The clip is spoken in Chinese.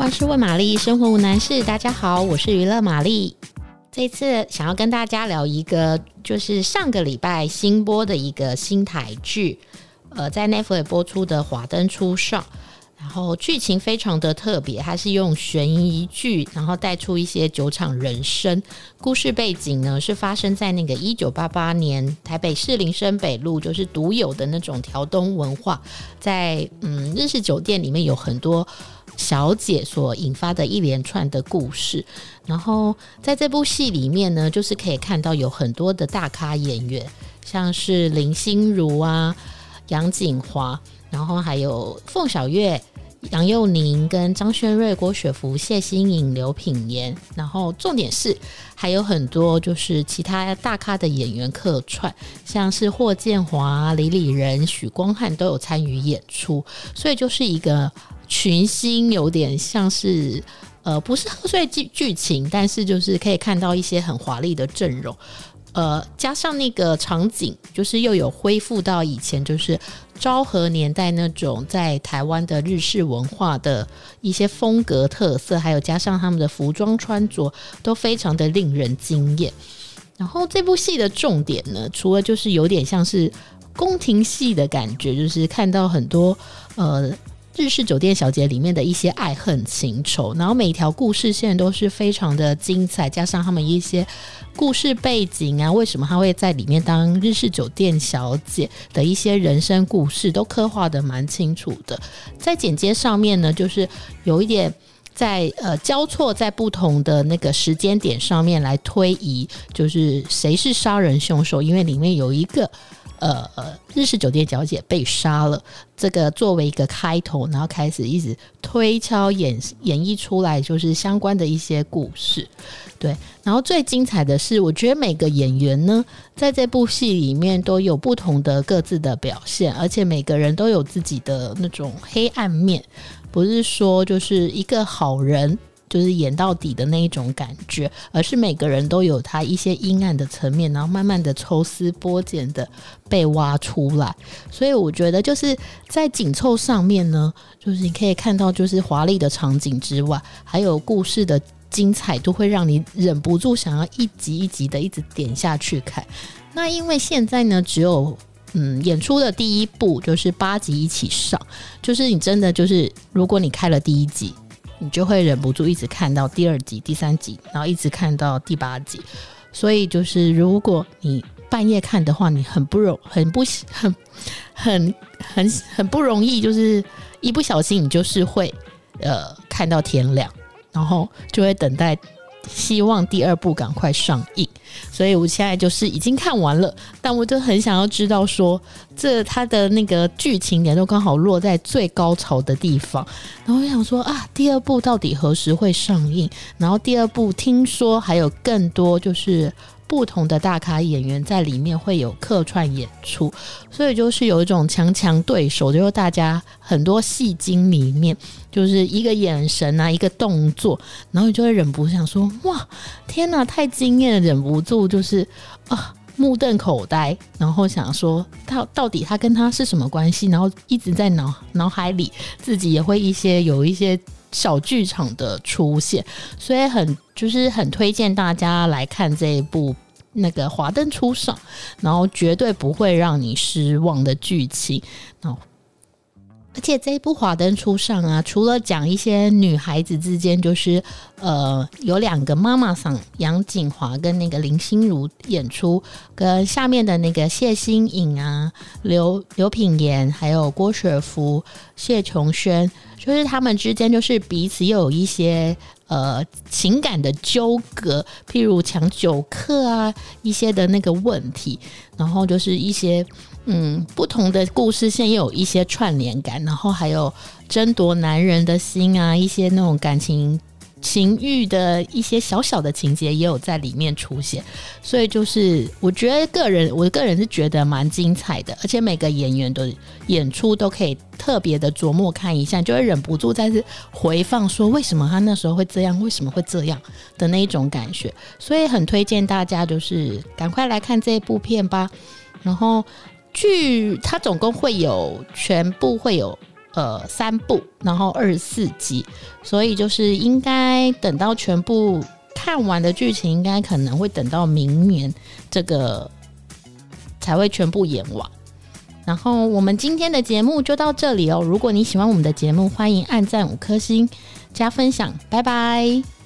万事问玛丽，生活无难事。大家好，我是娱乐玛丽。这次想要跟大家聊一个，就是上个礼拜新播的一个新台剧，呃，在 Netflix 播出的《华灯初上》。然后剧情非常的特别，它是用悬疑剧，然后带出一些酒厂人生。故事背景呢是发生在那个一九八八年，台北市林森北路，就是独有的那种条东文化，在嗯日式酒店里面有很多小姐所引发的一连串的故事。然后在这部戏里面呢，就是可以看到有很多的大咖演员，像是林心如啊、杨谨华，然后还有凤小岳。杨佑宁、跟张轩睿、郭雪芙、谢欣颖、刘品言，然后重点是还有很多就是其他大咖的演员客串，像是霍建华、李李仁、许光汉都有参与演出，所以就是一个群星，有点像是呃不是贺岁剧剧情，但是就是可以看到一些很华丽的阵容。呃，加上那个场景，就是又有恢复到以前，就是昭和年代那种在台湾的日式文化的一些风格特色，还有加上他们的服装穿着，都非常的令人惊艳。然后这部戏的重点呢，除了就是有点像是宫廷戏的感觉，就是看到很多呃。日式酒店小姐里面的一些爱恨情仇，然后每一条故事线都是非常的精彩，加上他们一些故事背景啊，为什么他会在里面当日式酒店小姐的一些人生故事，都刻画得蛮清楚的。在剪接上面呢，就是有一点在呃交错在不同的那个时间点上面来推移，就是谁是杀人凶手，因为里面有一个。呃呃，日式酒店小姐被杀了，这个作为一个开头，然后开始一直推敲演演绎出来，就是相关的一些故事。对，然后最精彩的是，我觉得每个演员呢，在这部戏里面都有不同的各自的表现，而且每个人都有自己的那种黑暗面，不是说就是一个好人。就是演到底的那一种感觉，而是每个人都有他一些阴暗的层面，然后慢慢的抽丝剥茧的被挖出来。所以我觉得就是在紧凑上面呢，就是你可以看到，就是华丽的场景之外，还有故事的精彩度，会让你忍不住想要一集一集的一直点下去看。那因为现在呢，只有嗯演出的第一部就是八集一起上，就是你真的就是如果你开了第一集。你就会忍不住一直看到第二集、第三集，然后一直看到第八集。所以就是，如果你半夜看的话，你很不容、很不、很、很、很、很不容易，就是一不小心，你就是会呃看到天亮，然后就会等待。希望第二部赶快上映，所以我现在就是已经看完了，但我就很想要知道说，这它的那个剧情点都刚好落在最高潮的地方，然后我想说啊，第二部到底何时会上映？然后第二部听说还有更多就是。不同的大咖演员在里面会有客串演出，所以就是有一种强强对手，就是大家很多戏精里面，就是一个眼神啊，一个动作，然后你就会忍不住想说：哇，天哪，太惊艳了！忍不住就是啊，目瞪口呆，然后想说到到底他跟他是什么关系？然后一直在脑脑海里自己也会一些有一些。小剧场的出现，所以很就是很推荐大家来看这一部那个《华灯初上》，然后绝对不会让你失望的剧情。而且这一部《华灯初上》啊，除了讲一些女孩子之间，就是呃有两个妈妈桑杨谨华跟那个林心如演出，跟下面的那个谢欣颖啊、刘刘品言，还有郭雪芙、谢琼轩。就是他们之间就是彼此又有一些呃情感的纠葛，譬如抢酒客啊一些的那个问题，然后就是一些嗯不同的故事线又有一些串联感，然后还有争夺男人的心啊一些那种感情。情欲的一些小小的情节也有在里面出现，所以就是我觉得个人，我个人是觉得蛮精彩的，而且每个演员的演出都可以特别的琢磨看一下，就会忍不住再次回放说为什么他那时候会这样，为什么会这样的那一种感觉，所以很推荐大家就是赶快来看这部片吧。然后剧它总共会有全部会有呃三部，然后二十四集，所以就是应该等到全部看完的剧情，应该可能会等到明年这个才会全部演完。然后我们今天的节目就到这里哦。如果你喜欢我们的节目，欢迎按赞五颗星加分享，拜拜。